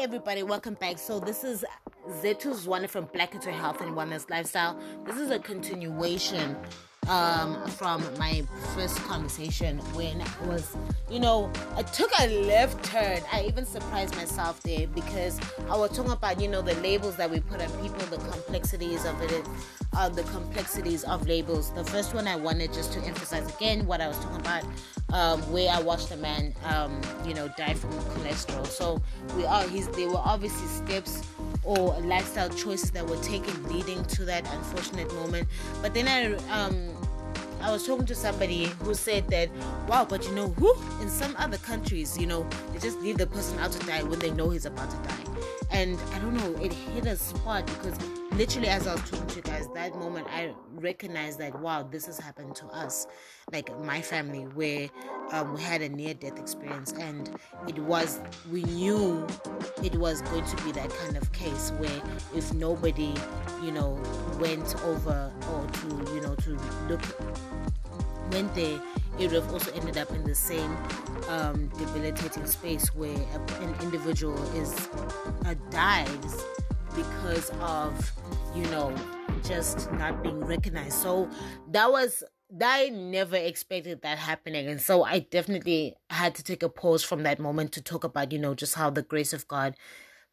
everybody, welcome back. So this is Zetu's one from Black Couture Health and Wellness Lifestyle. This is a continuation um, from my first conversation when I was, you know, I took a left turn. I even surprised myself there because I was talking about, you know, the labels that we put on people, the complexities of it, uh, the complexities of labels. The first one I wanted just to emphasize again what I was talking about, um, where I watched a man, um, you know, die from cholesterol. So we are, he's, there were obviously steps or lifestyle choices that were taken leading to that unfortunate moment. But then I um I was talking to somebody who said that, wow, but you know, who in some other countries, you know, they just leave the person out to die when they know he's about to die. And I don't know, it hit a spot because literally as I was talking to you guys, that moment I recognized that wow, this has happened to us, like my family, where um, we had a near-death experience, and it was we knew it was going to be that kind of case where if nobody, you know, went over or to you know to look went there, it would have also ended up in the same um, debilitating space where a, an individual is uh, dies because of you know just not being recognized so that was I never expected that happening. And so I definitely had to take a pause from that moment to talk about, you know, just how the grace of God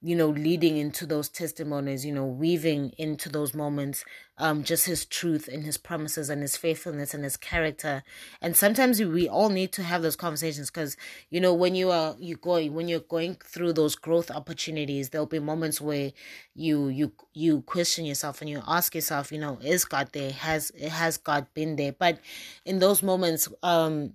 you know, leading into those testimonies, you know, weaving into those moments, um, just his truth and his promises and his faithfulness and his character. And sometimes we all need to have those conversations because, you know, when you are you going when you're going through those growth opportunities, there'll be moments where you you you question yourself and you ask yourself, you know, is God there? Has has God been there? But in those moments, um,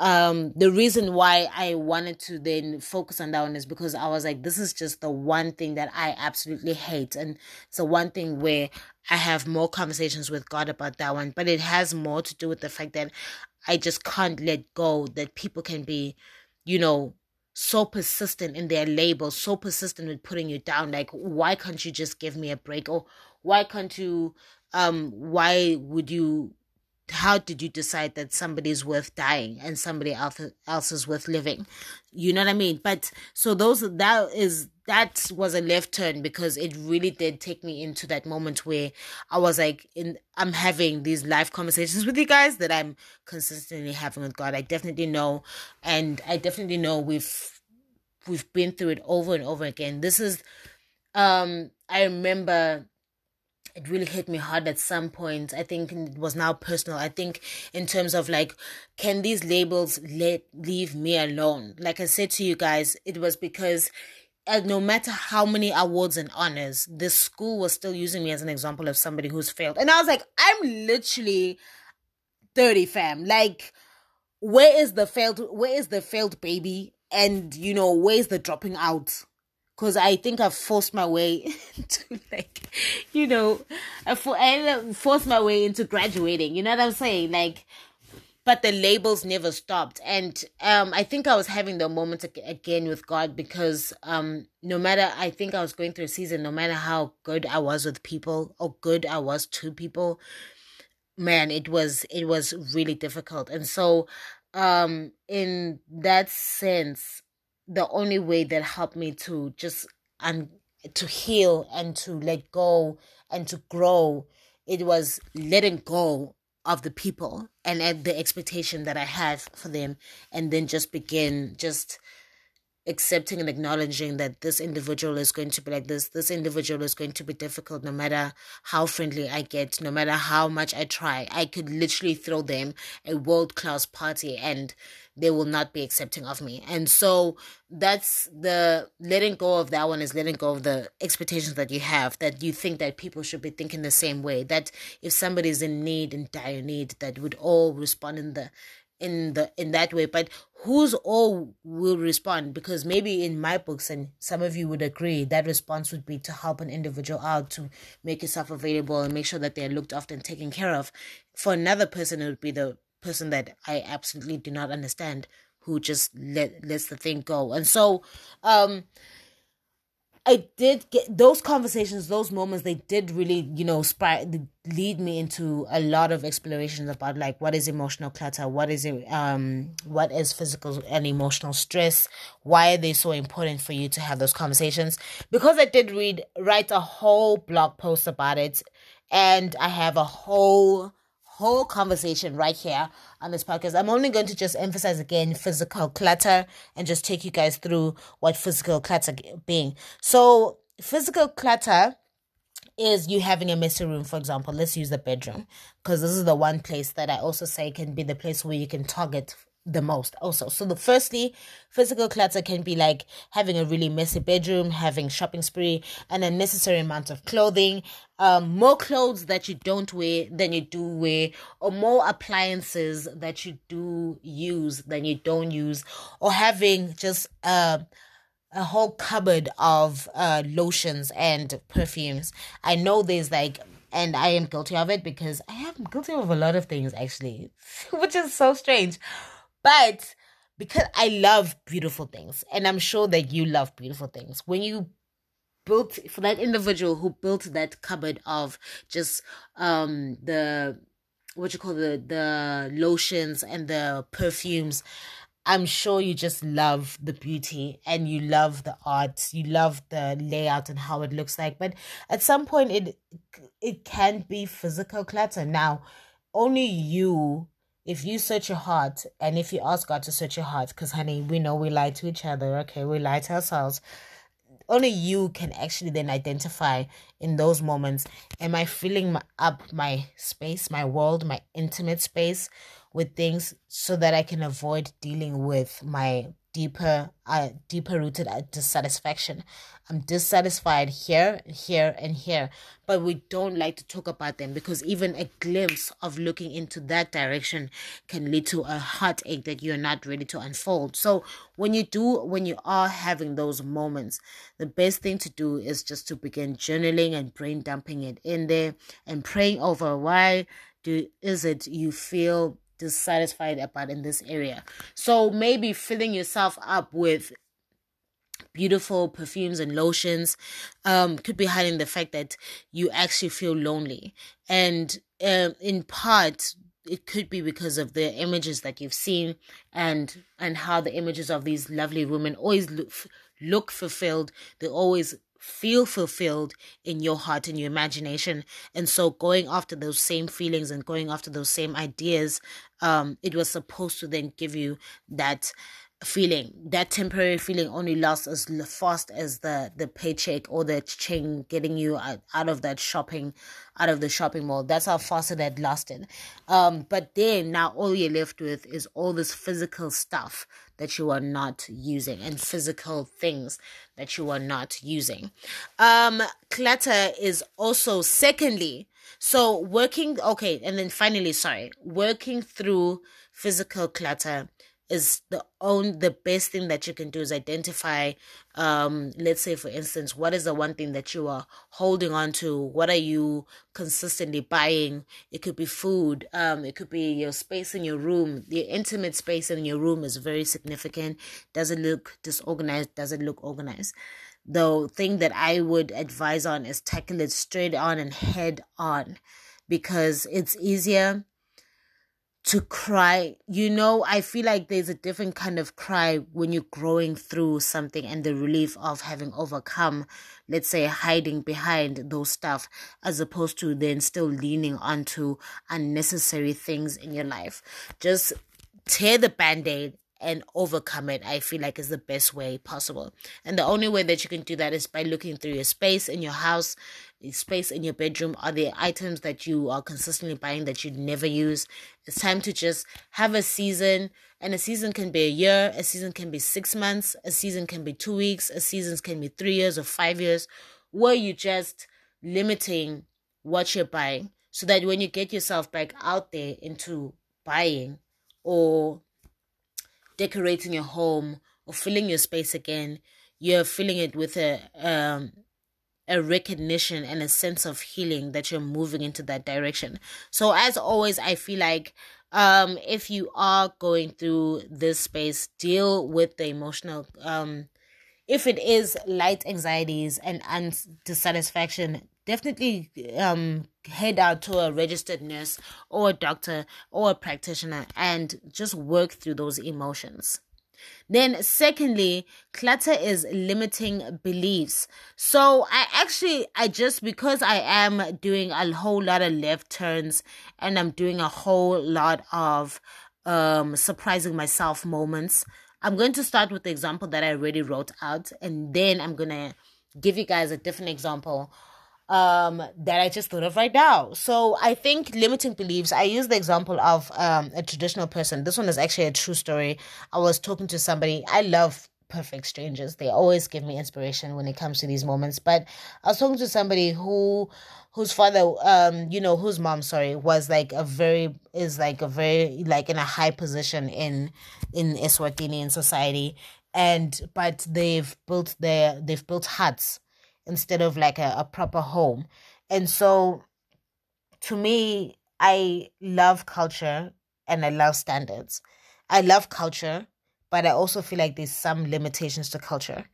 um the reason why i wanted to then focus on that one is because i was like this is just the one thing that i absolutely hate. And it's the one thing where i have more conversations with god about that one. But it has more to do with the fact that i just can't let go that people can be you know so persistent in their labels so persistent with putting you down. Like why can't you just give me a break? Or why can't you um why would you how did you decide that somebody's worth dying and somebody else else is worth living? You know what i mean? But so those that is that was a left turn because it really did take me into that moment where i was like in i'm having these life conversations with you guys that i'm consistently having with god. I definitely know and i definitely know we've we've been through it over and over again. This is um i remember it really hit me hard at some point. I think it was now personal. I think in terms of like, can these labels let leave me alone? Like I said to you guys, it was because uh, no matter how many awards and honors, this school was still using me as an example of somebody who's failed. And I was like, I'm literally 30 fam. Like, where is the failed where is the failed baby? And you know, where's the dropping out? Because I think I've forced my way to like, you know, I, for, I forced my way into graduating. You know what I'm saying? Like, but the labels never stopped, and um, I think I was having the moment again with God because um, no matter I think I was going through a season, no matter how good I was with people or good I was to people, man, it was it was really difficult, and so um in that sense the only way that helped me to just and to heal and to let go and to grow it was letting go of the people and the expectation that i had for them and then just begin just accepting and acknowledging that this individual is going to be like this this individual is going to be difficult no matter how friendly i get no matter how much i try i could literally throw them a world class party and they will not be accepting of me. And so that's the letting go of that one is letting go of the expectations that you have that you think that people should be thinking the same way. That if somebody's in need, in dire need, that would all respond in the in the in that way but who's all will respond because maybe in my books and some of you would agree that response would be to help an individual out to make yourself available and make sure that they're looked after and taken care of for another person it would be the person that I absolutely do not understand who just let lets the thing go. And so um I did get those conversations, those moments. They did really, you know, spy, lead me into a lot of explorations about like what is emotional clutter, what is it, um, what is physical and emotional stress, why are they so important for you to have those conversations? Because I did read, write a whole blog post about it, and I have a whole whole conversation right here on this podcast. I'm only going to just emphasize again physical clutter and just take you guys through what physical clutter being. So, physical clutter is you having a messy room, for example. Let's use the bedroom because this is the one place that I also say can be the place where you can target the most also. So the firstly physical clutter can be like having a really messy bedroom having shopping spree an unnecessary amount of clothing. Um more clothes that you don't wear than you do wear or more appliances that you do use than you don't use or having just uh a whole cupboard of uh lotions and perfumes. I know there's like and I am guilty of it because I am guilty of a lot of things actually, which is so strange. But because I love beautiful things, and I'm sure that you love beautiful things, when you built for that individual who built that cupboard of just um the what you call the the lotions and the perfumes i'm sure you just love the beauty and you love the art you love the layout and how it looks like. But at some point it it can be physical clutter. Now only you if you search your heart and if you ask God to search your heart, because honey, we know we lie to each other, okay? We lie to ourselves. Only you can actually then identify in those moments am I filling up my space, my world, my intimate space with things so that I can avoid dealing with my deeper uh, deeper rooted uh, dissatisfaction. I'm dissatisfied here here and here. But we don't like to talk about them because even a glimpse of looking into that direction can lead to a heartache that you're not ready to unfold. So when you do when you are having those moments the best thing to do is just to begin journaling and brain dumping it in there and praying over why do is it you feel dissatisfied about in this area. So maybe filling yourself up with beautiful perfumes and lotions um could be hiding the fact that you actually feel lonely and um in part it could be because of the images that you've seen and and how the images of these lovely women always look, look fulfilled they always feel fulfilled in your heart and your imagination. And so going after those same feelings and going after those same ideas um it was supposed to then give you that feeling that temporary feeling only lasts as fast as the the paycheck or the chain getting you out, out of that shopping out of the shopping mall. That's how fast it had lasted. Um but then now all you're left with is all this physical stuff that you are not using and physical things that you are not using. Um clutter is also secondly so working okay and then finally sorry working through physical clutter is the own the best thing that you can do is identify um let's say for instance what is the one thing that you are holding on to? What are you consistently buying? It could be food um it could be your space in your room. The intimate space in your room is very significant. Does it look disorganized does it look organized. The thing that i would advise on is tackle it straight on and head on because it's easier to cry. You know, I feel like there's a different kind of cry when you're growing through something and the relief of having overcome, let's say, hiding behind those stuff, as opposed to then still leaning onto unnecessary things in your life. Just tear the band aid and overcome it i feel like is the best way possible and the only way that you can do that is by looking through your space in your house space in your bedroom? Are there items that you are consistently buying that you never use? It's time to just have a season and a season can be a year a season can be six months a season can be two weeks a season can be three years or five years. Where you just limiting what you're buying so that when you get yourself back out there into buying or decorating your home or filling your space again, you're filling it with a um a recognition and a sense of healing that you're moving into that direction. So as always, I feel like um if you are going through this space, deal with the emotional um if it is light anxieties and undissatisfaction, definitely um, head out to a registered nurse or a doctor or a practitioner and just work through those emotions. Then, secondly, clutter is limiting beliefs. So, I actually, I just because I am doing a whole lot of left turns and I'm doing a whole lot of um surprising myself moments. I'm going to start with the example that I already wrote out, and then I'm gonna give you guys a different example um, that I just thought of right now. So I think limiting beliefs. I use the example of um, a traditional person. This one is actually a true story. I was talking to somebody. I love perfect strangers. They always give me inspiration when it comes to these moments. But I was talking to somebody who whose father um you know whose mom sorry was like a very is like a very like in a high position in in Eswatini society and but they've built their they've built huts instead of like a, a proper home. And so to me, I love culture and I love standards. I love culture, but I also feel like there's some limitations to culture.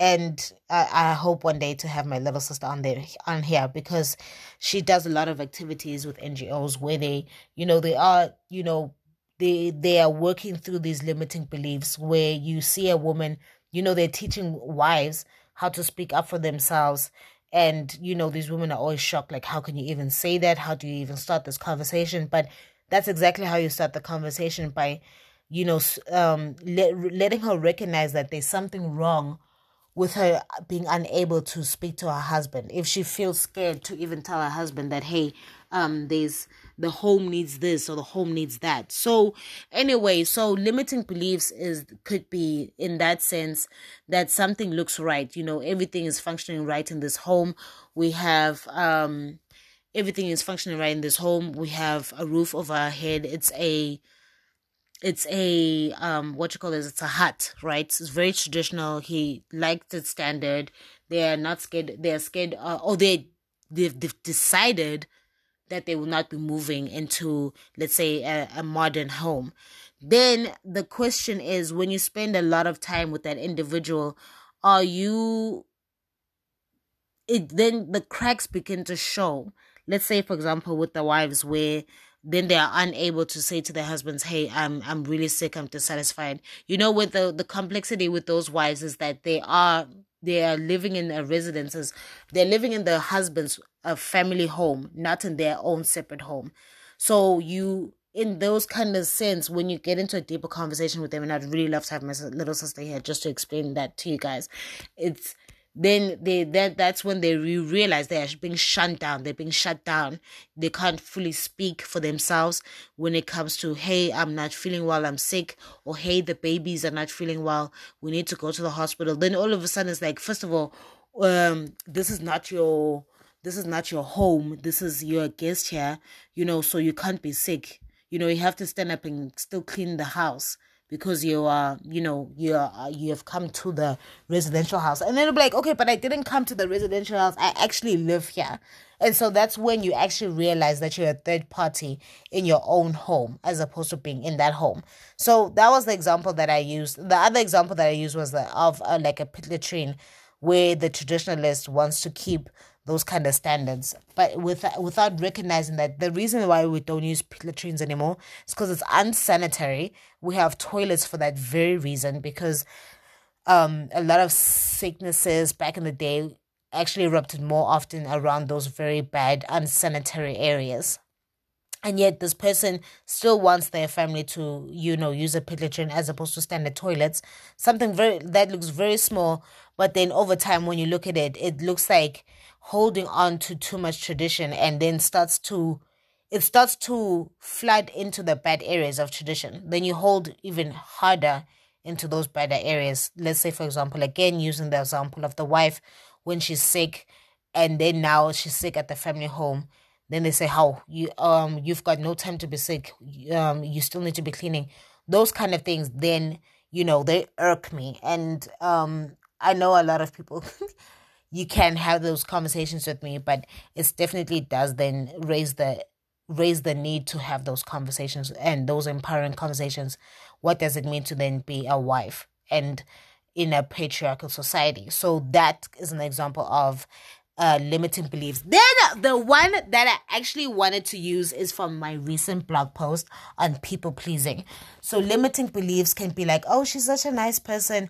And I, I hope one day to have my little sister on there on here because she does a lot of activities with NGOs where they, you know, they are, you know, they they are working through these limiting beliefs where you see a woman, you know, they're teaching wives how to speak up for themselves. And you know these women are always shocked like how can you even say that? How do you even start this conversation? But that's exactly how you start the conversation by you know um let, letting her recognize that there's something wrong with her being unable to speak to her husband. If she feels scared to even tell her husband that hey um there's the home needs this or the home needs that. So anyway so limiting beliefs is could be in that sense that something looks right. You know everything is functioning right in this home. We have um everything is functioning right in this home. We have a roof over our head. It's a it's a um what you call this? It's a hut right? It's very traditional. He liked it standard. They are not scared they are scared uh, or they they've, they've decided that they will not be moving into, let's say, a, a modern home. Then the question is when you spend a lot of time with that individual, are you it then the cracks begin to show. Let's say, for example, with the wives where then they are unable to say to their husbands, "Hey, I'm I'm really sick. I'm dissatisfied." You know, with the the complexity with those wives is that they are they are living in their residences. They're living in their husband's a family home, not in their own separate home. So you in those kind of sense, when you get into a deeper conversation with them, and I'd really love to have my little sister here just to explain that to you guys. It's then they that that's when they re- realize they are being shut down. They're being shut down. They can't fully speak for themselves when it comes to hey, I'm not feeling well, I'm sick, or hey, the babies are not feeling well. We need to go to the hospital. Then all of a sudden, it's like first of all, um, this is not your this is not your home. This is your guest here, you know, so you can't be sick. You know, you have to stand up and still clean the house because you are, you know, you are, you have come to the residential house. And then it'll be like, okay, but I didn't come to the residential house. I actually live here. And so that's when you actually realize that you're a third party in your own home as opposed to being in that home. So that was the example that I used. The other example that I used was the, of uh, like a pit latrine where the traditionalist wants to keep those kind of standards. But with, without recognizing that the reason why we don't use latrines anymore is because it's unsanitary. We have toilets for that very reason because um, a lot of sicknesses back in the day actually erupted more often around those very bad unsanitary areas and yet this person still wants their family to you know use a latrine as opposed to standard toilets something very that looks very small but then over time when you look at it it looks like holding on to too much tradition and then starts to it starts to flood into the bad areas of tradition. Then you hold even harder into those better areas. Let's say for example again using the example of the wife when she's sick and then now she's sick at the family home. Then they say how? You um you've got no time to be sick. Um you still need to be cleaning. Those kind of things then you know they irk me. And um i know a lot of people you can have those conversations with me but it definitely does then raise the raise the need to have those conversations and those empowering conversations what does it mean to then be a wife and in a patriarchal society. So that is an example of uh, limiting beliefs. Then the one that I actually wanted to use is from my recent blog post on people pleasing. So limiting beliefs can be like, oh, she's such a nice person.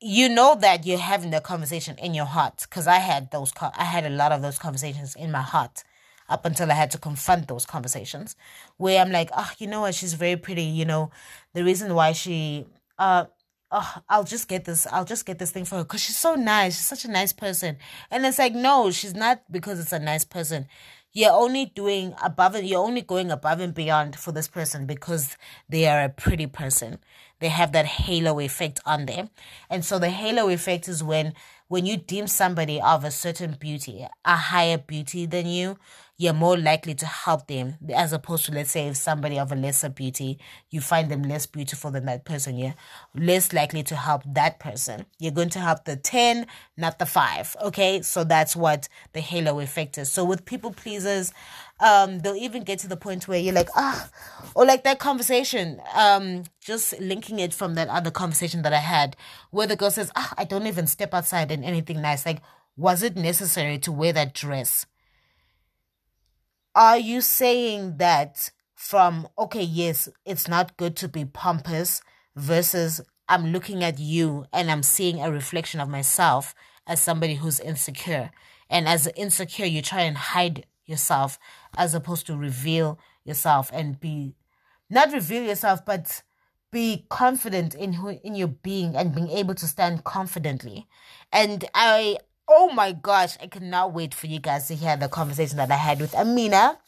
You know that you're having the conversation in your heart because I had those. I had a lot of those conversations in my heart up until I had to confront those conversations where I'm like, oh, you know what? She's very pretty. You know, the reason why she uh oh, I'll just get this, I'll just get this thing for her because she's so nice. She's such a nice person. And it's like, no, she's not because it's a nice person. You're only doing above and you're only going above and beyond for this person because they are a pretty person. They have that halo effect on them. And so the halo effect is when when you deem somebody of a certain beauty, a higher beauty than you, you're more likely to help them as opposed to let's say if somebody of a lesser beauty you find them less beautiful than that person you're less likely to help that person. You're going to help the 10 not the 5 okay? So that's what the halo effect is. So with people pleasers um they'll even get to the point where you're like ah or like that conversation um just linking it from that other conversation that i had where the girl says ah i don't even step outside in anything nice like was it necessary to wear that dress are you saying that from, okay, yes, it's not good to be pompous versus I'm looking at you and I'm seeing a reflection of myself as somebody who's insecure. And as insecure, you try and hide yourself as opposed to reveal yourself and be not reveal yourself, but be confident in who in your being and being able to stand confidently. And I oh my gosh, I cannot wait for you guys to hear the conversation that I had with Amina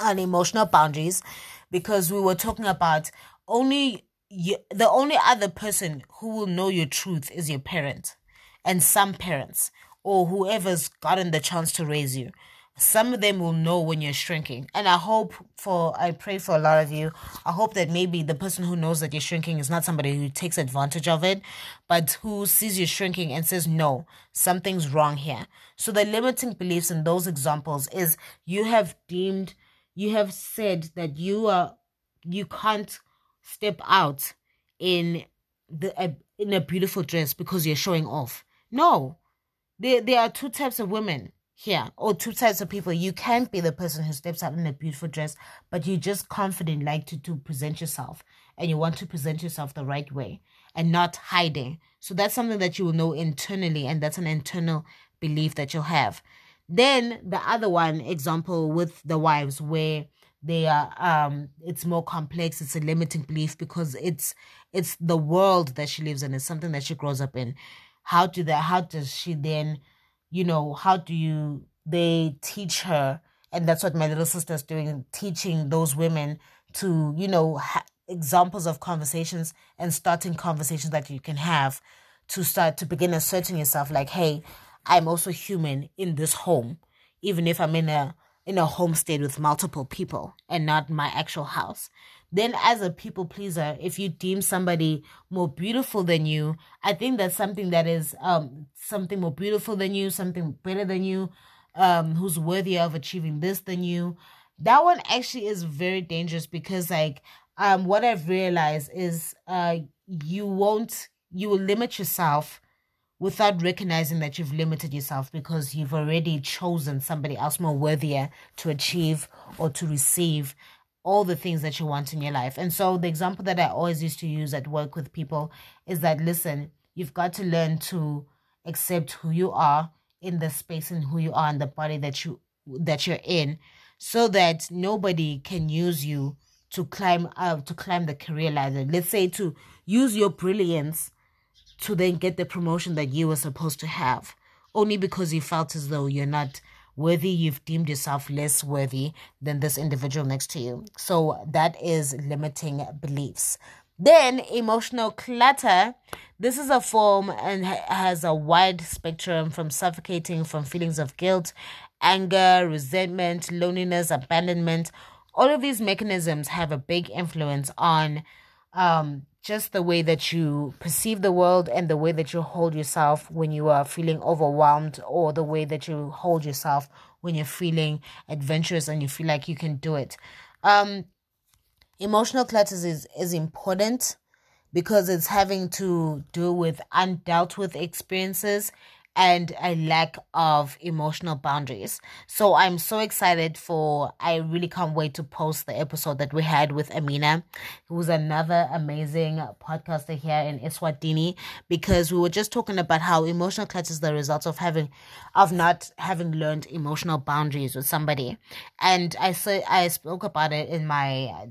on emotional boundaries because we were talking about only you, the only other person who will know your truth is your parent and some parents or whoever's gotten the chance to raise you some of them will know when you're shrinking. And I hope for, I pray for a lot of you. I hope that maybe the person who knows that you're shrinking is not somebody who takes advantage of it, but who sees you shrinking and says, no, something's wrong here. So the limiting beliefs in those examples is you have deemed, you have said that you are, you can't step out in the, in a beautiful dress because you're showing off. No, there, there are two types of women here or two types of people. You can't be the person who steps out in a beautiful dress but you're just confident like to, to present yourself and you want to present yourself the right way and not hiding. So that's something that you will know internally and that's an internal belief that you'll have. Then the other one example with the wives where they are um it's more complex it's a limiting belief because it's it's the world that she lives in. It's something that she grows up in. How do that how does she then you know, how do you, they teach her, and that's what my little sister's doing, teaching those women to, you know, ha- examples of conversations and starting conversations that you can have to start to begin asserting yourself like, hey, I'm also human in this home, even if I'm in a in a homestead with multiple people and not my actual house. Then, as a people pleaser, if you deem somebody more beautiful than you, I think that's something that is um something more beautiful than you, something better than you, um, who's worthy of achieving this than you. That one actually is very dangerous because, like, um, what I've realized is, uh, you won't, you will limit yourself without recognizing that you've limited yourself because you've already chosen somebody else more worthier to achieve or to receive all the things that you want in your life. And so the example that I always used to use at work with people is that listen, you've got to learn to accept who you are in the space and who you are in the body that you that you're in so that nobody can use you to climb up to climb the career ladder. Let's say to use your brilliance to then get the promotion that you were supposed to have only because you felt as though you're not worthy, you've deemed yourself less worthy than this individual next to you. So that is limiting beliefs. Then emotional clutter. This is a form and has a wide spectrum from suffocating from feelings of guilt, anger, resentment, loneliness, abandonment. All of these mechanisms have a big influence on um, just the way that you perceive the world and the way that you hold yourself when you are feeling overwhelmed or the way that you hold yourself when you're feeling adventurous and you feel like you can do it. Um, emotional clutter is, is important because it's having to do with undealt with experiences and a lack of emotional boundaries. So I'm so excited for I really can't wait to post the episode that we had with Amina, who's another amazing podcaster here in Eswatini, because we were just talking about how emotional clutter is the result of having of not having learned emotional boundaries with somebody. And I said I spoke about it in my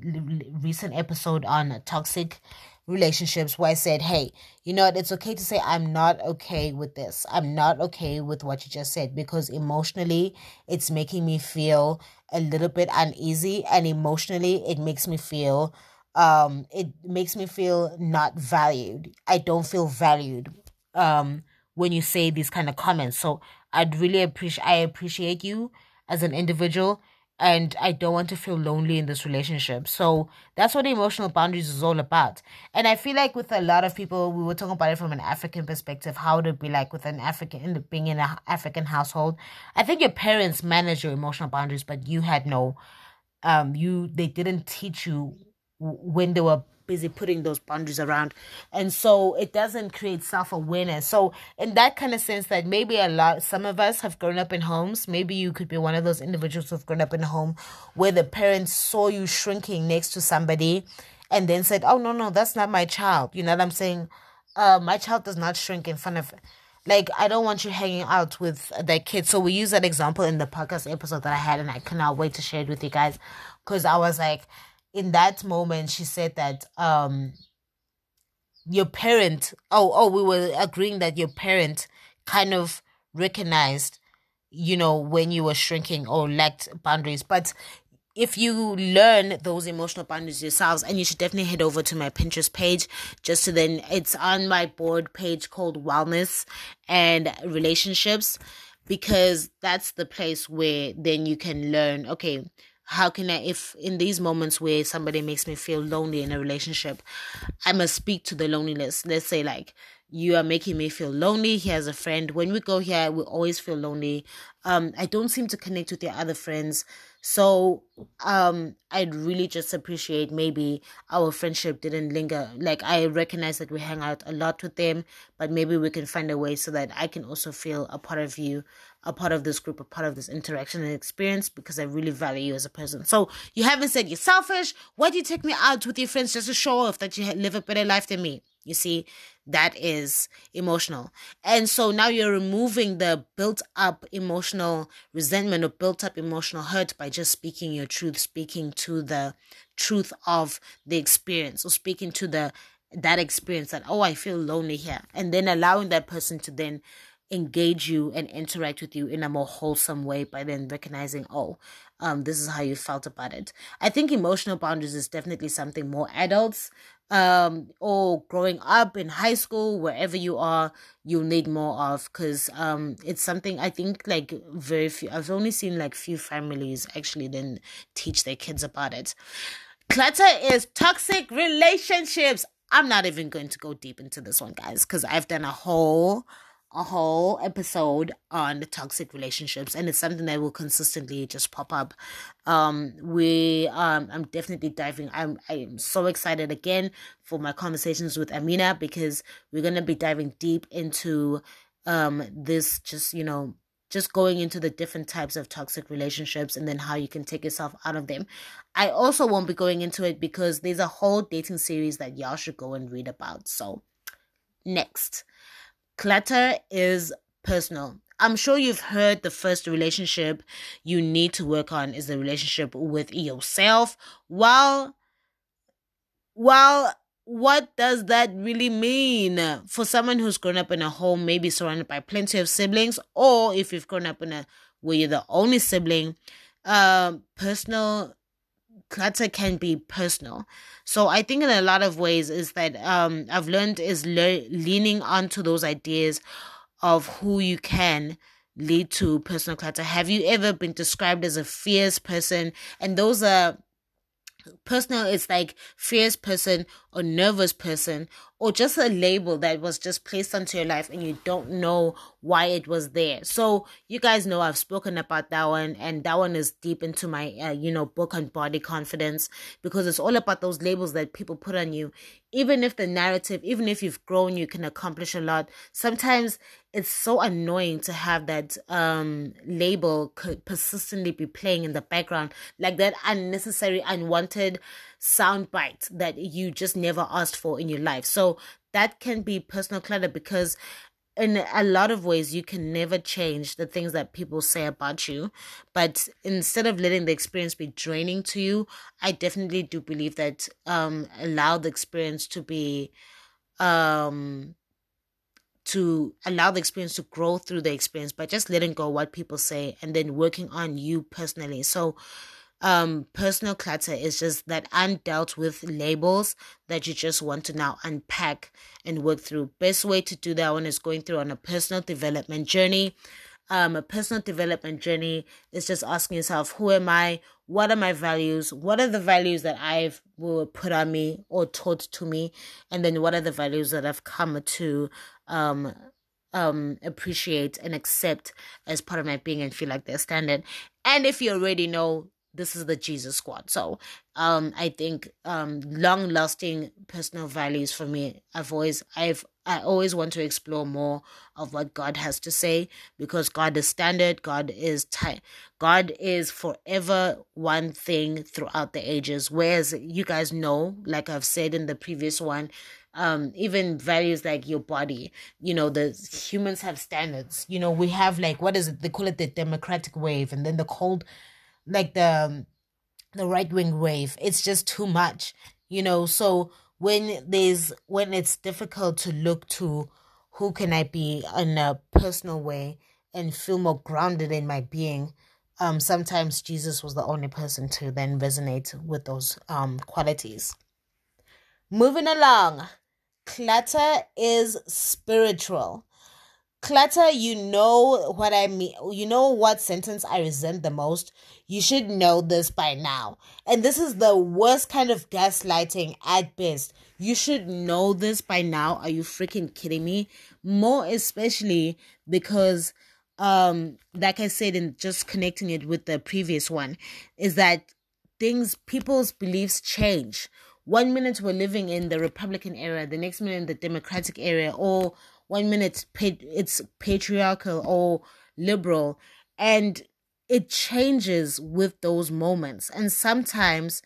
recent episode on toxic relationships where I said, hey, you know what, it's okay to say, I'm not okay with this. I'm not okay with what you just said because emotionally it's making me feel a little bit uneasy and emotionally it makes me feel um it makes me feel not valued. I don't feel valued um when you say these kind of comments. So i'd really appreciate i appreciate you as an individual and I don't want to feel lonely in this relationship. So that's what emotional boundaries is all about. And I feel like with a lot of people, we were talking about it from an African perspective, how to be like with an African, being in an African household. I think your parents manage your emotional boundaries, but you had no, um, you they didn't teach you when they were busy putting those boundaries around. And so it doesn't create self-awareness. So in that kind of sense that maybe a lot some of us have grown up in homes. Maybe you could be one of those individuals who've grown up in a home where the parents saw you shrinking next to somebody and then said oh no no that's not my child. You know what i'm saying? Uh my child does not shrink in front of like I don't want you hanging out with that kid. So we use that example in the podcast episode that I had, and I cannot wait to share it with you guys because I was like, in that moment she said that um your parent oh oh we were agreeing that your parent kind of recognized you know when you were shrinking or lacked boundaries. But if you learn those emotional boundaries yourselves and you should definitely head over to my pinterest page just to then it's on my board page called wellness and relationships because that's the place where then you can learn okay how can I, if in these moments where somebody makes me feel lonely in a relationship, I must speak to the loneliness. Let's say, like, you are making me feel lonely. He has a friend. When we go here, we always feel lonely. Um, I don't seem to connect with your other friends. So um I'd really just appreciate maybe our friendship didn't linger. Like I recognize that we hang out a lot with them, but maybe we can find a way so that I can also feel a part of you, a part of this group, a part of this interaction and experience because I really value you as a person. So you haven't said you're selfish. Why do you take me out with your friends just to show off that you live a better life than me? You see, that is emotional. And so now you're removing the built up emotional resentment or built up emotional hurt by just speaking your truth, speaking to the truth of the experience or speaking to the that experience that oh I feel lonely here and then allowing that person to then engage you and interact with you in a more wholesome way by then recognizing oh um this is how you felt about it. I think emotional boundaries is definitely something more adults um or growing up in high school wherever you are you'll need more of because um it's something i think like very few i've only seen like few families actually then teach their kids about it. Clutter is toxic relationships. I'm not even going to go deep into this one guys because i've done a whole a whole episode on the toxic relationships and it's something that will consistently just pop up um we um i'm definitely diving i'm i'm so excited again for my conversations with amina because we're to be diving deep into um this just you know just going into the different types of toxic relationships and then how you can take yourself out of them. I also won't be going into it because there's a whole dating series that y'all should go and read about. So, next. Clutter is personal. I'm sure you've heard the first relationship you need to work on is the relationship with yourself. While, while, what does that really mean for someone who's grown up in a home, maybe surrounded by plenty of siblings, or if you've grown up in a where you're the only sibling? Um, personal clutter can be personal. So I think in a lot of ways is that um I've learned is le- leaning onto those ideas of who you can lead to personal clutter. Have you ever been described as a fierce person? And those are personal it's like fierce person or nervous person or just a label that was just placed onto your life and you don't know why it was there. So you guys know I've spoken about that one and that one is deep into my uh, you know book on body confidence because it's all about those labels that people put on you. Even if the narrative, even if you've grown, you can accomplish a lot. Sometimes it's so annoying to have that um label could persistently be playing in the background like that unnecessary unwanted sound bite that you just never asked for in your life. So that can be personal clutter because in a lot of ways you can never change the things that people say about you but instead of letting the experience be draining to you i definitely do believe that um allow the experience to be um to allow the experience to grow through the experience by just letting go what people say and then working on you personally so um, personal clutter is just that undealt with labels that you just want to now unpack and work through. Best way to do that one is going through on a personal development journey. Um, a personal development journey is just asking yourself, who am I? What are my values? What are the values that I've were put on me or taught to me? And then what are the values that I've come to um um appreciate and accept as part of my being and feel like they're standard. And if you already know this is the Jesus squad. So um I think um long lasting personal values for me I've always I've I always want to explore more of what God has to say because God is standard, God is time God is forever one thing throughout the ages. Whereas you guys know, like I've said in the previous one, um even values like your body you know the humans have standards you know we have like what is it they call it the democratic wave and then the cold like the um, the right wing wave. It's just too much, you know. So when there's when it's difficult to look to who can I be in a personal way and feel more grounded in my being, um, sometimes Jesus was the only person to then resonate with those um qualities. Moving along, clutter is spiritual. Clutter, you know what I mean. You know what sentence I resent the most? You should know this by now. And this is the worst kind of gaslighting at best. You should know this by now. Are you freaking kidding me? More especially because um like I said in just connecting it with the previous one is that things people's beliefs change. One minute we're living in the Republican era, the next minute in the Democratic era, or one minute it's patriarchal or liberal and it changes with those moments. And sometimes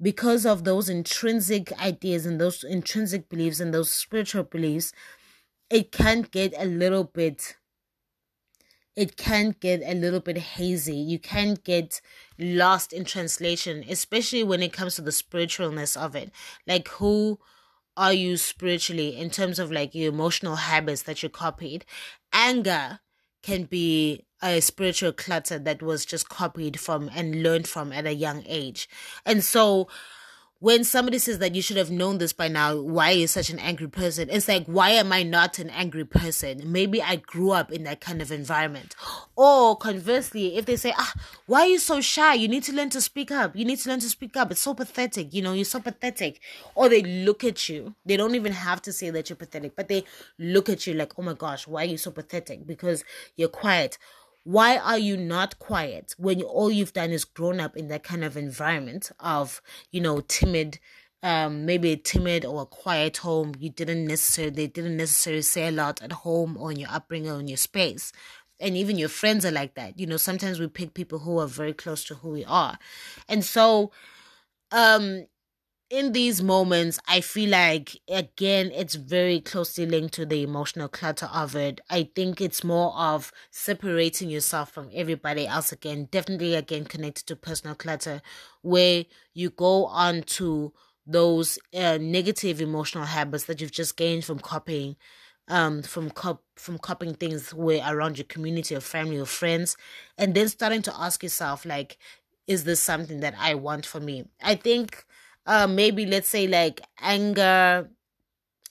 because of those intrinsic ideas and those intrinsic beliefs and those spiritual beliefs it can get a little bit it can get a little bit hazy. You can get lost in translation especially when it comes to the spiritualness of it. Like who are you spiritually in terms of like your emotional habits that you copied? Anger can be a spiritual clutter that was just copied from and learned from at a young age. And so when somebody says that you should have known this by now, why are you such an angry person? It's like, why am I not an angry person? Maybe I grew up in that kind of environment. Or conversely, if they say, ah, why are you so shy? You need to learn to speak up. You need to learn to speak up. It's so pathetic. You know, you're so pathetic. Or they look at you. They don't even have to say that you're pathetic, but they look at you like, oh my gosh, why are you so pathetic? Because you're quiet why are you not quiet when all you've done is grown up in that kind of environment of you know timid um maybe a timid or a quiet home? You didn't necessarily they didn't necessarily say a lot at home or in your upbringing or in your space. And even your friends are like that. You know sometimes we pick people who are very close to who we are. And so um in these moments, I feel like again, it's very closely linked to the emotional clutter of it. I think it's more of separating yourself from everybody else again, definitely again connected to personal clutter, where you go on to those uh, negative emotional habits that you've just gained from copying um from cop from copying things where around your community or family or friends and then starting to ask yourself like is this something that i want for me i think uh, maybe let's say like anger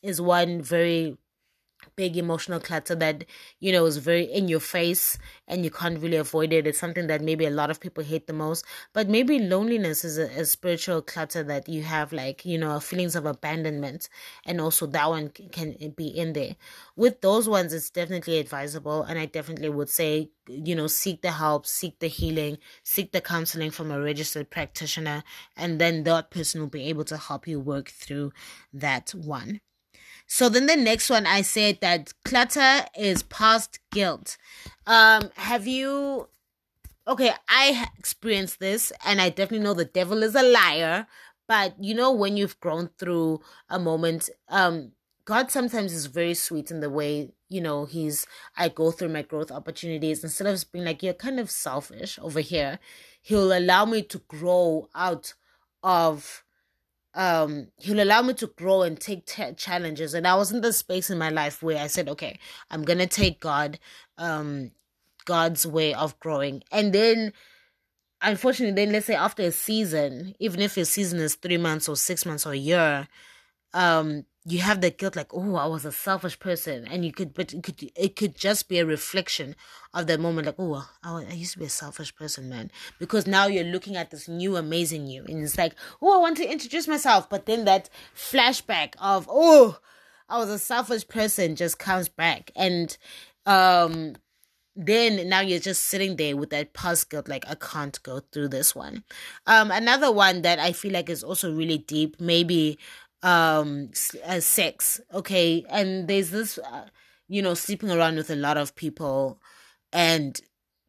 is one very big emotional clutter that you know is very in your face and you can't really avoid it. It's something that maybe a lot of people hate the most. But maybe loneliness is a, a spiritual clutter that you have like you know feelings of abandonment and also that one can be in there. With those ones it's definitely advisable. And i definitely would say you know seek the help seek the healing seek the counseling from a registered practitioner and then that person will be able to help you work through that one so then the next one I said that clutter is past guilt. Um have you okay, I experienced this and I definitely know the devil is a liar, but you know when you've grown through a moment um God sometimes is very sweet in the way, you know, he's I go through my growth opportunities instead of being like you're kind of selfish over here, he'll allow me to grow out of um he'll allow me to grow and take t- challenges. And i was in the space in my life where i said okay i'm gonna take god um god's way of growing. And then unfortunately then let's say after a season even if your season is three months or six months or a year um you have that guilt like oh i was a selfish person and you could but it could it could just be a reflection of that moment like oh I, I used to be a selfish person man because now you're looking at this new amazing you and it's like oh i want to introduce myself but then that flashback of oh i was a selfish person just comes back and um then now you're just sitting there with that past guilt like i can't go through this one. Um another one that i feel like is also really deep maybe um uh, sex okay? And there's this uh, you know sleeping around with a lot of people. And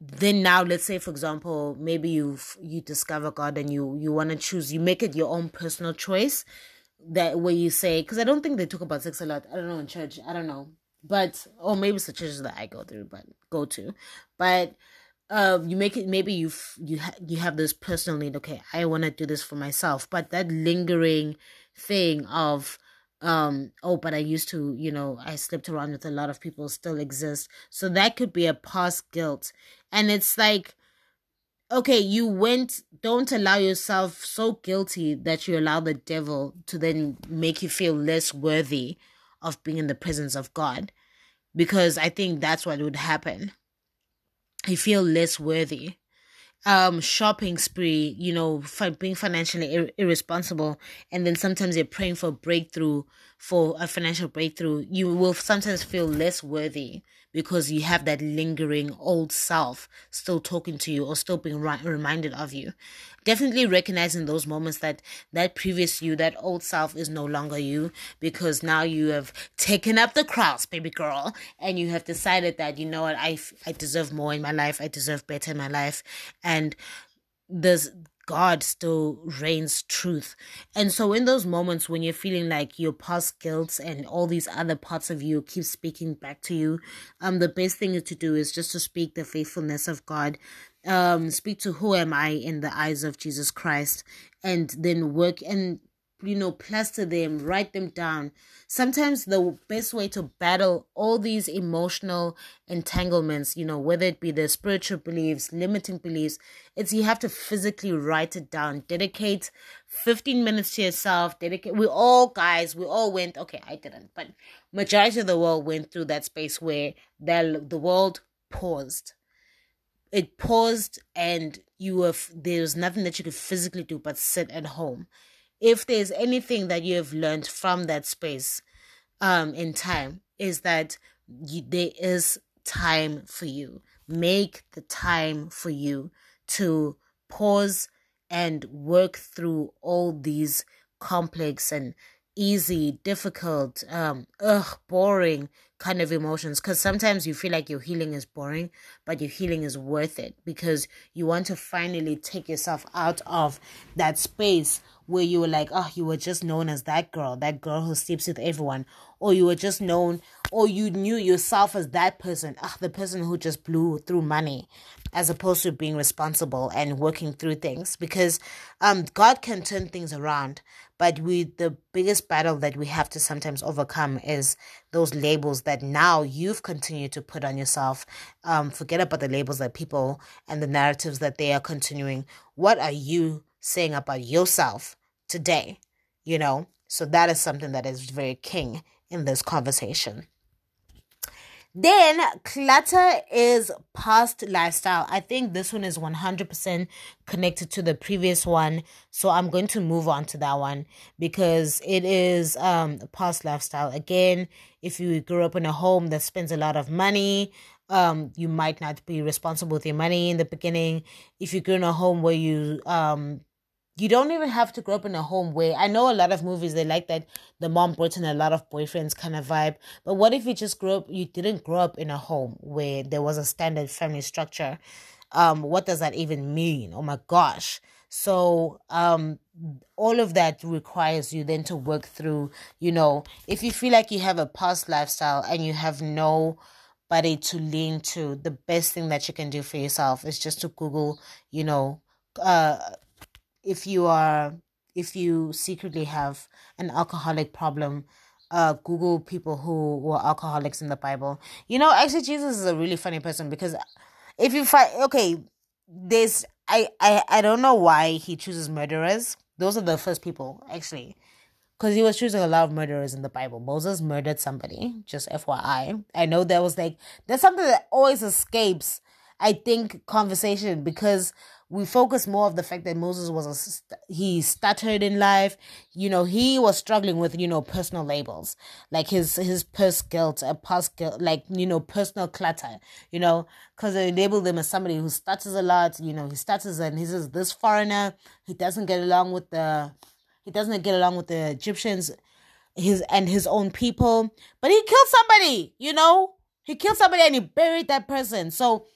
then now let's say for example maybe you you discover god and you you want to choose you make it your own personal choice that where you say because i don't think they talk about sex a lot i don't know in church i don't know. But or maybe it's the churches that i go through but go to. But um you make it maybe you you ha- you have this personal need okay i want to do this for myself. But that lingering thing of um oh but i used to you know i slept around with a lot of people still exist. So that could be a past guilt. And it's like okay you went don't allow yourself so guilty that you allow the devil to then make you feel less worthy of being in the presence of god. Because i think that's what would happen. You feel less worthy um shopping spree you know being financially ir- irresponsible and then sometimes you're praying for a breakthrough for a financial breakthrough you will sometimes feel less worthy because you have that lingering old self still talking to you or still being reminded of you. Definitely recognizing those moments that that previous you, that old self is no longer you because now you have taken up the cross, baby girl, and you have decided that, you know what, I, I deserve more in my life, I deserve better in my life. And there's God still reigns truth. And so in those moments when you're feeling like your past guilt and all these other parts of you keep speaking back to you, um the best thing to do is just to speak the faithfulness of God. Um speak to who am I in the eyes of Jesus Christ and then work and you know, plaster them, write them down. Sometimes the best way to battle all these emotional entanglements, you know, whether it be the spiritual beliefs, limiting beliefs, it's you have to physically write it down. Dedicate 15 minutes to yourself. Dedicate. We all, guys, we all went, okay, I didn't, but majority of the world went through that space where the, the world paused. It paused and you were, there was nothing that you could physically do but sit at home if there's anything that you have learned from that space um in time is that you, there is time for you. Make the time for you to pause and work through all these complex and easy difficult um ugh boring kind of emotions. Because sometimes you feel like your healing is boring but your healing is worth it because you want to finally take yourself out of that space where you were like, oh, you were just known as that girl, that girl who sleeps with everyone, or you were just known, or you knew yourself as that person, ah, the person who just blew through money, as opposed to being responsible and working through things. Because um, God can turn things around, but we the biggest battle that we have to sometimes overcome is those labels that now you've continued to put on yourself. Um, forget about the labels that people and the narratives that they are continuing. What are you? Saying about yourself today, you know? So that is something that is very king in this conversation. Then clutter is past lifestyle. I think this one is 100% connected to the previous one. So I'm going to move on to that one because it is um past lifestyle. Again, if you grew up in a home that spends a lot of money, um you might not be responsible with your money in the beginning. If you grew in a home where you um you don't even have to grow up in a home where I know a lot of movies they like that the mom brought in a lot of boyfriends kind of vibe. But what if you just grew up you didn't grow up in a home where there was a standard family structure? Um, what does that even mean? Oh my gosh. So um all of that requires you then to work through, you know, if you feel like you have a past lifestyle and you have no body to lean to, the best thing that you can do for yourself is just to Google, you know, uh if you are if you secretly have an alcoholic problem uh google people who were alcoholics in the bible. You know actually jesus is a really funny person because if you find okay this I, I i don't know why he chooses murderers. Those are the first people actually. Because he was choosing a lot of murderers in the bible. Moses murdered somebody just fyi i. Know there was like there's something that always escapes i think conversation because we focus more of the fact that Moses was a he stuttered in life. You know, he was struggling with you know personal labels like his his purse guilt, uh, a past guilt, like you know personal clutter. You know, because they labeled him as somebody who stutters a lot. You know, he stutters and he says this foreigner. He doesn't get along with the he doesn't get along with the Egyptians, his and his own people. But he killed somebody. You know, he killed somebody and he buried that person. So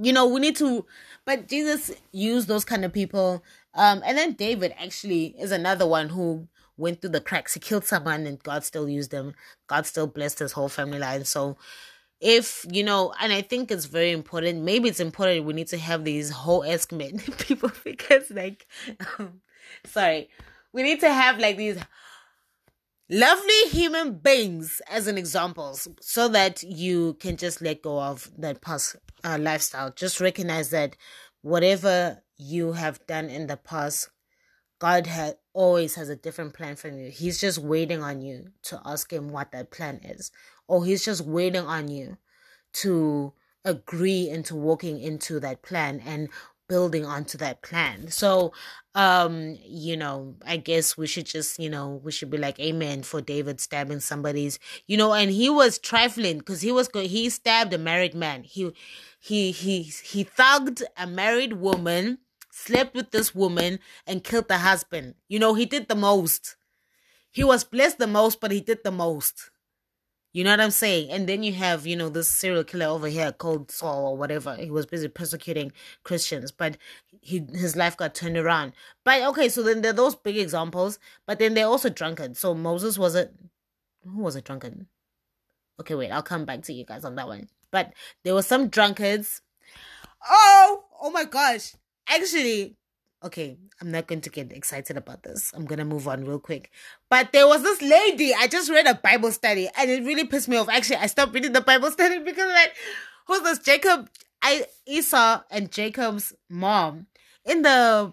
you know we need to but Jesus used those kind of people. Um, and then David actually is another one who went through the cracks. He killed someone and God still used them. God still blessed his whole family line. So if you know, and I think it's very important. Maybe it's important we need to have these whole esque men people because like, um, sorry, we need to have like these lovely human beings as an examples so that you can just let go of that past uh, lifestyle. Just recognize that whatever you have done in the past god has always has a different plan for you. He's just waiting on you to ask him what that plan is. Or he's just waiting on you to agree into walking into that plan. And building onto that plan. So, um, you know, I guess we should just, you know, we should be like, Amen for David stabbing somebody's, you know, and he was trifling because he was going, he stabbed a married man. He, he, he, he thugged a married woman, slept with this woman, and killed the husband. You know, he did the most. He was blessed the most, but he did the most. You know what I'm saying? And then you have, you know, this serial killer over here called Saul or whatever. He was busy persecuting Christians, but he his life got turned around. But okay, so then there are those big examples, but then they're also drunken. So Moses was a who was a drunkard? Okay, wait, I'll come back to you guys on that one. But there were some drunkards. Oh, oh my gosh. Actually, okay, I'm not going to get excited about this. I'm going to move on real quick. But there was this lady, I just read a Bible study and it really pissed me off. Actually, I stopped reading the Bible study because like, who's this? Jacob, I Esau and Jacob's mom. In the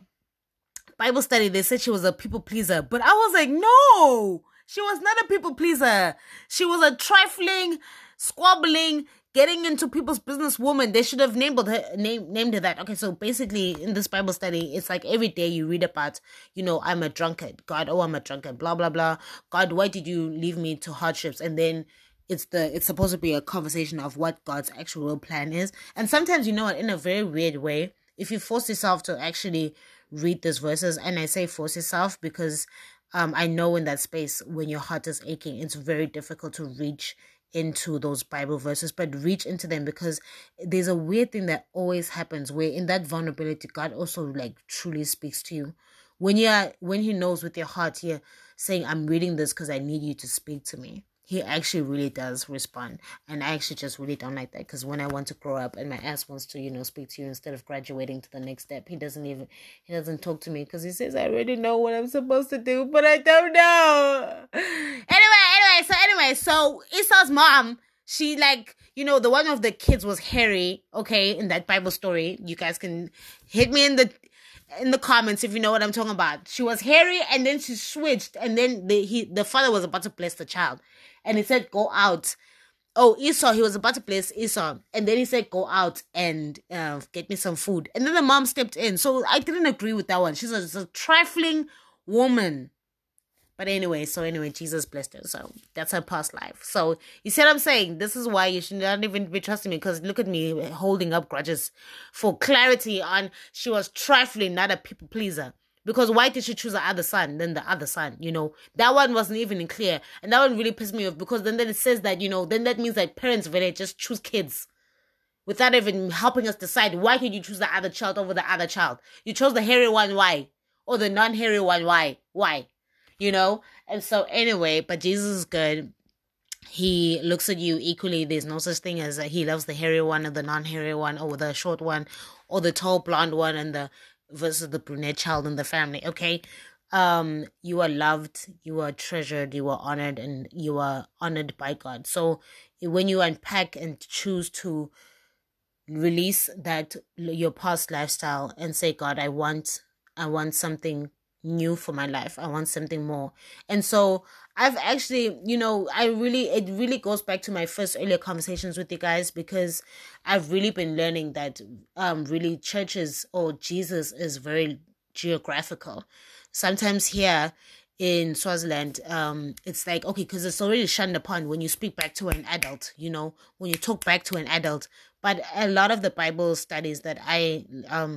Bible study, they said she was a people pleaser, but I was like, no, she was not a people pleaser. She was a trifling, squabbling, getting into people's business woman they should have named her name named her that. Okay so basically in this bible study it's like every day you read about you know i'm a drunkard. God oh i'm a drunkard blah blah blah. God why did you leave me to hardships? And then it's the it's supposed to be a conversation of what god's actual plan is. And sometimes you know what in a very weird way if you force yourself to actually read these verses and i say force yourself because um i know in that space when your heart is aching it's very difficult to reach into those Bible verses, but reach into them because there's a weird thing that always happens where in that vulnerability, God also like truly speaks to you. When you're when He knows with your heart, you're saying, I'm reading this because I need you to speak to me he actually really does respond and i actually just really don't like that because when i want to grow up and my ass wants to you know speak to you instead of graduating to the next step he doesn't even he doesn't talk to me because he says i already know what i'm supposed to do but i don't know anyway so anyway so esau's mom she like you know the one of the kids was harry okay in that bible story you guys can hit me in the in the comments if you know what I'm talking about. She was hairy and then she switched and then the he the father was about to bless the child and he said go out oh Esau, he was about to bless Esau, and then he said, "Go out and uh, get me some food." And then the mom stepped in, so I didn't agree with that one. She's a, a trifling woman. But anyway, so anyway, Jesus blessed her. So that's her past life. So you see what I'm saying? This is why you should not even be trusting me because look at me holding up grudges for clarity on she was trifling, not a people pleaser. Because why did she choose the other son than the other son? You know, that one wasn't even clear. And that one really pissed me off because then, then it says that, you know, then that means that parents really just choose kids without even helping us decide why did you choose the other child over the other child? You chose the hairy one, why? Or the non hairy one, why? Why? You know? And so, anyway, but Jesus is good. He looks at you equally. There's no such thing as he loves the hairy one or the non hairy one or the short one or the tall blonde one and the versus the brunette child in the family. Okay. Um, you are loved, you are treasured, you are honored, and you are honored by God. So when you unpack and choose to release that your past lifestyle and say, God, I want I want something new for my life. I want something more. And so I've actually, you know, I really, it really goes back to my first earlier conversations with you guys because I've really been learning that, um, really churches or Jesus is very geographical. Sometimes here in Swaziland, um, it's like, okay, because it's already shunned upon when you speak back to an adult, you know, when you talk back to an adult. But a lot of the Bible studies that I um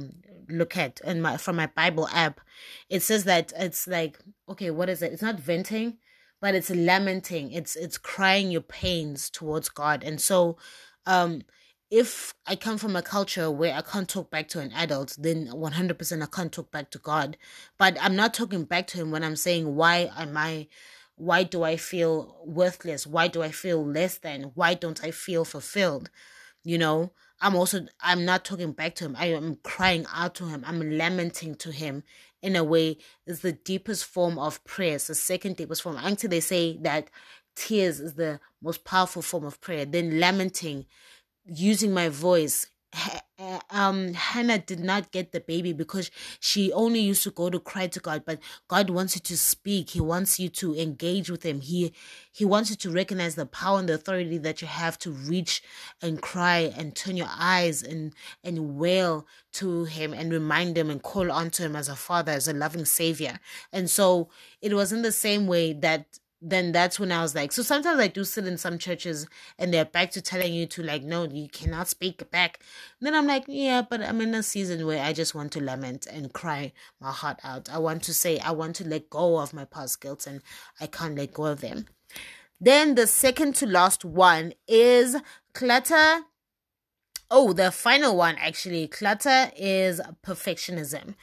look at and my from my Bible app, it says that it's like, okay, what is it? It's not venting but it's lamenting. It's it's crying your pains towards god. And so um if i come from a culture where i can't talk back to an adult then 100% i can't talk back to god. But i'm not talking back to him when i'm saying why am i why do i feel worthless? Why do i feel less than? Why don't i feel fulfilled you know i'm also i'm not talking back to him i am crying out to him i'm lamenting to him in a way is the deepest form of prayer. It's the second deepest form. Actually, they say that tears is the most powerful form of prayer. Then lamenting, using my voice, um Hannah did not get the baby because she only used to go to cry to God but God wants you to speak. He wants you to engage with him. He he wants you to recognize the power and the authority that you have to reach and cry and turn your eyes and and wail to him and remind him and call on to him as a father as a loving savior. And so it was in the same way that then that's when I was like, so sometimes I do sit in some churches and they're back to telling you to like, no, you cannot speak back. And then I'm like, yeah, but I'm in a season where I just want to lament and cry my heart out. I want to say, I want to let go of my past guilt and I can't let go of them. Then the second to last one is clutter. Oh, the final one actually. Clutter is perfectionism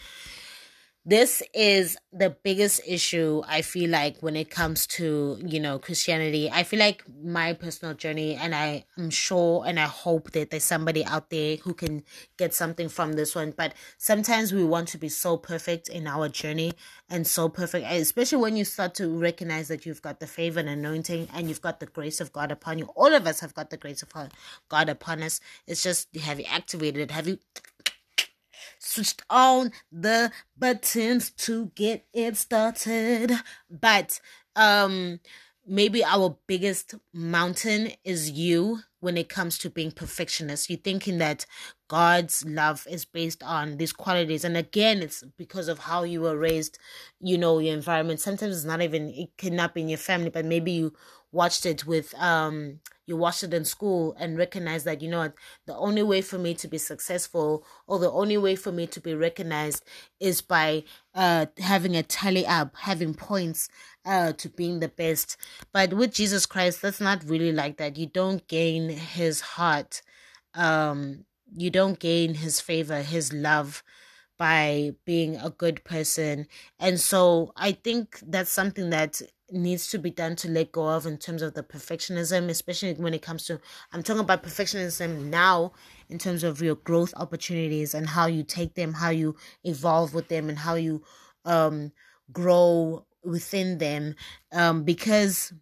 this is the biggest issue i feel like when it comes to you know christianity. I feel like my personal journey and i am sure and i hope that there's somebody out there who can get something from this one. But sometimes we want to be so perfect in our journey and so perfect especially when you start to recognize that you've got the favor and anointing and you've got the grace of god upon you. All of us have got the grace of god upon us. It's just have you activated it? Have you switched on the buttons to get it started. But um maybe our biggest mountain is you when it comes to being perfectionist. You're thinking that God's love is based on these qualities. And again, it's because of how you were raised, you know, your environment. Sometimes it's not even, it cannot be in your family, but maybe you watched it with um you watched it in school and recognized that you know the only way for me to be successful or the only way for me to be recognized is by uh having a tally up having points uh to being the best. But with jesus christ that's not really like that. You don't gain his heart um you don't gain his favor his love by being a good person. And so i think that's something that needs to be done to let go of in terms of the perfectionism, especially when it comes to I'm talking about perfectionism now in terms of your growth opportunities and how you take them, how you evolve with them and how you um grow within them. Um because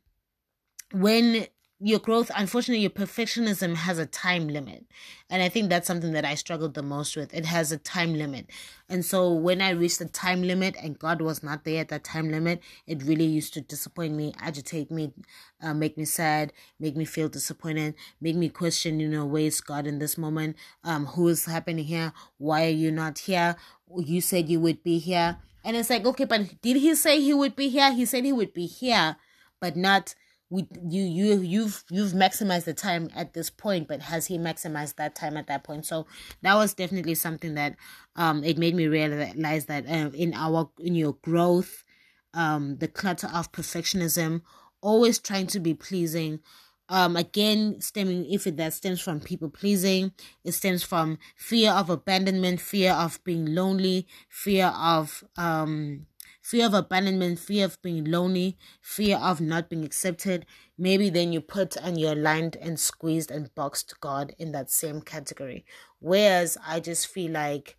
when your growth unfortunately your perfectionism has a time limit. And i think that's something that i struggled the most with. It has a time limit. And so when i reached the time limit and god was not there at that time limit it really used to disappoint me agitate me uh, make me sad make me feel disappointed make me question you know where is god in this moment? Um who is happening here? Why are you not here? You said you would be here. And it's like okay but did he say he would be here? He said he would be here but not we you you you've you've maximized the time at this point but has he maximized that time at that point? So that was definitely something that um it made me realize that uh, in our in your growth um the clutter of perfectionism always trying to be pleasing. Um again stemming if it that stems from people pleasing it stems from fear of abandonment fear of being lonely fear of um fear of abandonment, fear of being lonely, fear of not being accepted, maybe then you put and you're aligned and squeezed and boxed God in that same category. Whereas I just feel like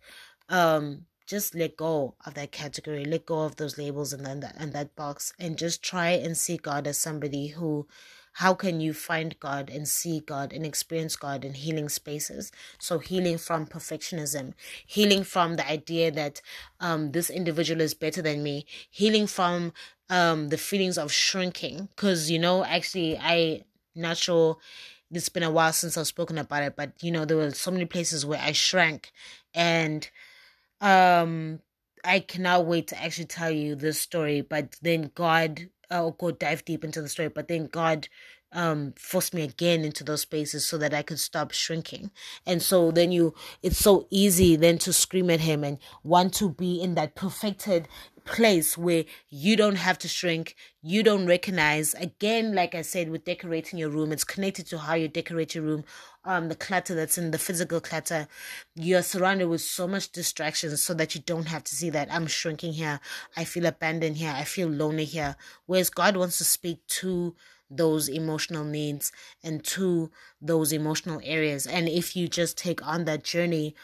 um just let go of that category, let go of those labels and then that and that box and just try and see God as somebody who how can you find God and see God and experience God in healing spaces? So, healing from perfectionism, healing from the idea that um, this individual is better than me, healing from um, the feelings of shrinking. Because, you know, actually, I not sure it's been a while since I've spoken about it, but you know, there were so many places where I shrank and um I cannot wait to actually tell you this story, but then God I'll go dive deep into the story, but then God um forced me again into those spaces so that I could stop shrinking. And so then you it's so easy then to scream at him and want to be in that perfected place where you don't have to shrink, you don't recognize. Again, like I said, with decorating your room, it's connected to how you decorate your room. Um, the clutter that's in the physical clutter, you're surrounded with so much distractions so that you don't have to see that I'm shrinking here, I feel abandoned here, I feel lonely here. Whereas God wants to speak to those emotional needs and to those emotional areas. And if you just take on that journey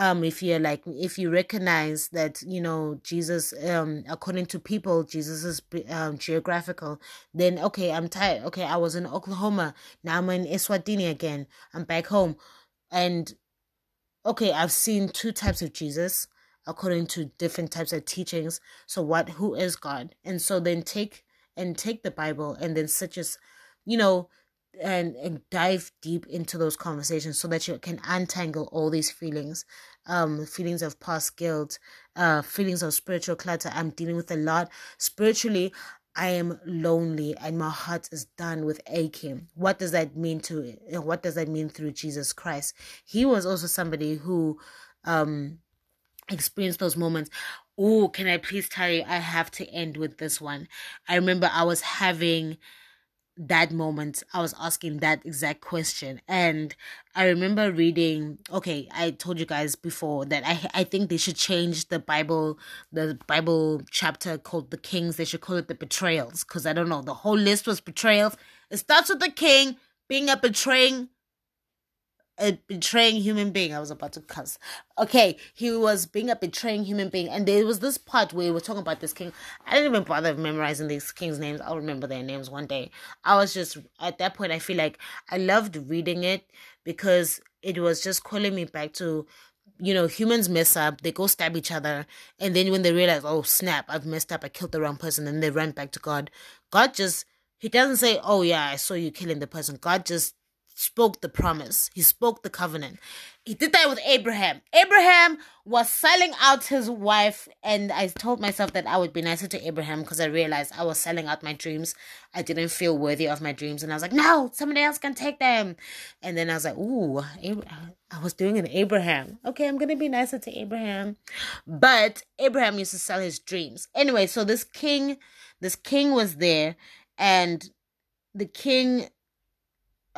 um if you're like if you recognize that you know jesus um according to people jesus is um geographical then okay i'm tired. Okay i was in oklahoma. Now i'm in eswatini again. I'm back home. And okay i've seen two types of jesus according to different types of teachings. So what who is god? And so then take and take the bible and then such as you know and, and dive deep into those conversations so that you can untangle all these feelings um feelings of past guilt uh feelings of spiritual clutter. I'm dealing with a lot. Spiritually i am lonely and my heart is done with aching. What does that mean to what does that mean through jesus christ? He was also somebody who um experienced those moments. Oh can i please tell you i have to end with this one. I remember i was having that moment i was asking that exact question. And i remember reading okay i told you guys before that i i think they should change the bible the bible chapter called the kings. They should call it the betrayals because i don't know. The whole list was betrayals. It starts with the king being a betraying a betraying human being. I was about to cuss. Okay, he was being a betraying human being, and there was this part where we were talking about this king. I didn't even bother memorizing these kings' names. I'll remember their names one day. I was just at that point. I feel like I loved reading it because it was just calling me back to you know, humans mess up, they go stab each other, and then when they realize, oh snap, I've messed up, I killed the wrong person, and they run back to God. God just, He doesn't say, oh yeah, I saw you killing the person. God just spoke the promise. He spoke the covenant. He did that with Abraham. Abraham was selling out his wife, and I told myself that I would be nicer to Abraham because I realized I was selling out my dreams. I didn't feel worthy of my dreams, and I was like, "No, somebody else can take them." And then I was like, "Ooh, I was doing an Abraham. Okay, I'm gonna be nicer to Abraham." But Abraham used to sell his dreams anyway. So this king, this king was there, and the king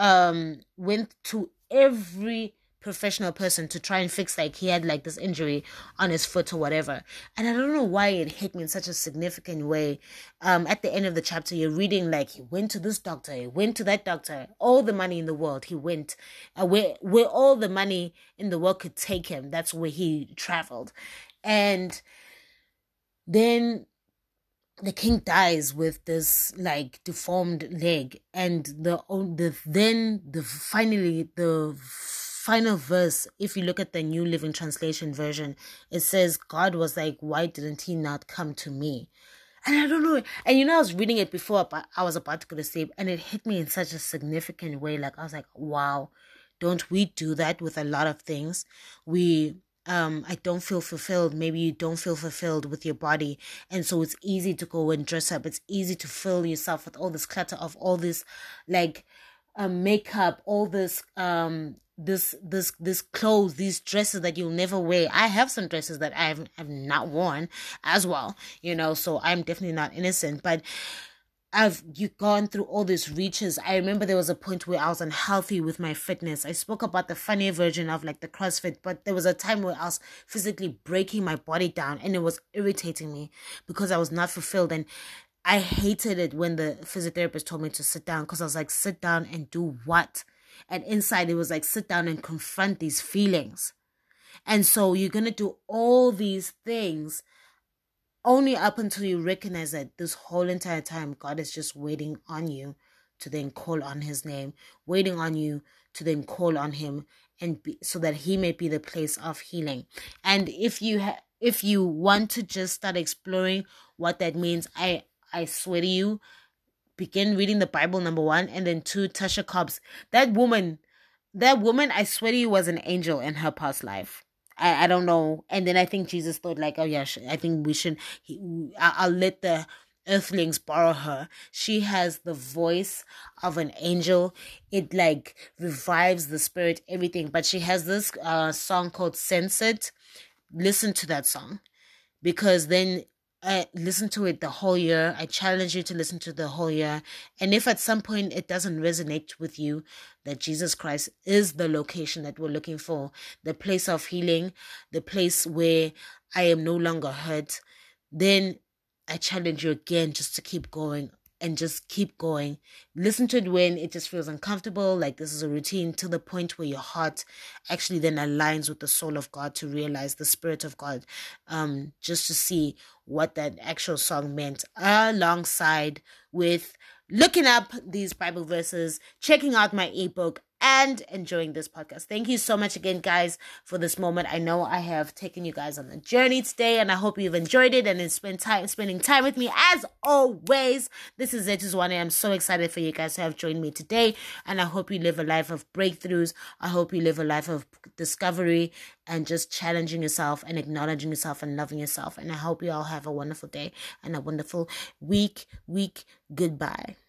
um went to every professional person to try and fix like he had like this injury on his foot or whatever. And i don't know why it hit me in such a significant way. Um at the end of the chapter you're reading like he went to this doctor he went to that doctor all the money in the world he went uh, where where all the money in the world could take him that's where he traveled. And then the king dies with this like deformed leg and the the then the finally the final verse if you look at the new living translation version it says god was like why didn't he not come to me? And i don't know and you know i was reading it before but i was about to go to sleep and it hit me in such a significant way like i was like wow don't we do that with a lot of things? We um I don't feel fulfilled. Maybe you don't feel fulfilled with your body. And so it's easy to go and dress up. It's easy to fill yourself with all this clutter of all this like um makeup, all this um this this this clothes, these dresses that you'll never wear. I have some dresses that I've have not worn as well, you know, so I'm definitely not innocent. But I've you gone through all these reaches. I remember there was a point where I was unhealthy with my fitness. I spoke about the funny version of like the CrossFit, but there was a time where I was physically breaking my body down and it was irritating me because I was not fulfilled and I hated it when the physiotherapist told me to sit down because I was like, sit down and do what? And inside it was like, sit down and confront these feelings. And so you're to do all these things only up until you recognize that this whole entire time God is just waiting on you to then call on his name, waiting on you to then call on him and be, so that he may be the place of healing. And if you ha- if you want to just start exploring what that means, I I swear to you, begin reading the Bible number 1 and then two Tasha Cobbs. That woman that woman I swear to you was an angel in her past life. I, I don't know. And then I think Jesus thought like, oh yeah, I think we should. He, I'll let the earthlings borrow her. She has the voice of an angel. It like revives the spirit, everything. But she has this uh song called Censored. Listen to that song because then I listen to it the whole year. I challenge you to listen to the whole year. And if at some point it doesn't resonate with you that Jesus Christ is the location that we're looking for, the place of healing, the place where I am no longer hurt, then I challenge you again just to keep going and just keep going. Listen to it when it just feels uncomfortable, like this is a routine, to the point where your heart actually then aligns with the soul of God to realize the Spirit of God, um, just to see what that actual song meant, alongside with looking up these Bible verses, checking out my ebook, and enjoying this podcast. Thank you so much again, guys, for this moment. I know I have taken you guys on a journey today, and I hope you've enjoyed it and spend time spending time with me as always. This is Zetus One. I'm so excited for you guys to have joined me today, and I hope you live a life of breakthroughs. I hope you live a life of discovery and just challenging yourself and acknowledging yourself and loving yourself. And I hope you all have a wonderful day and a wonderful week. Week. Goodbye.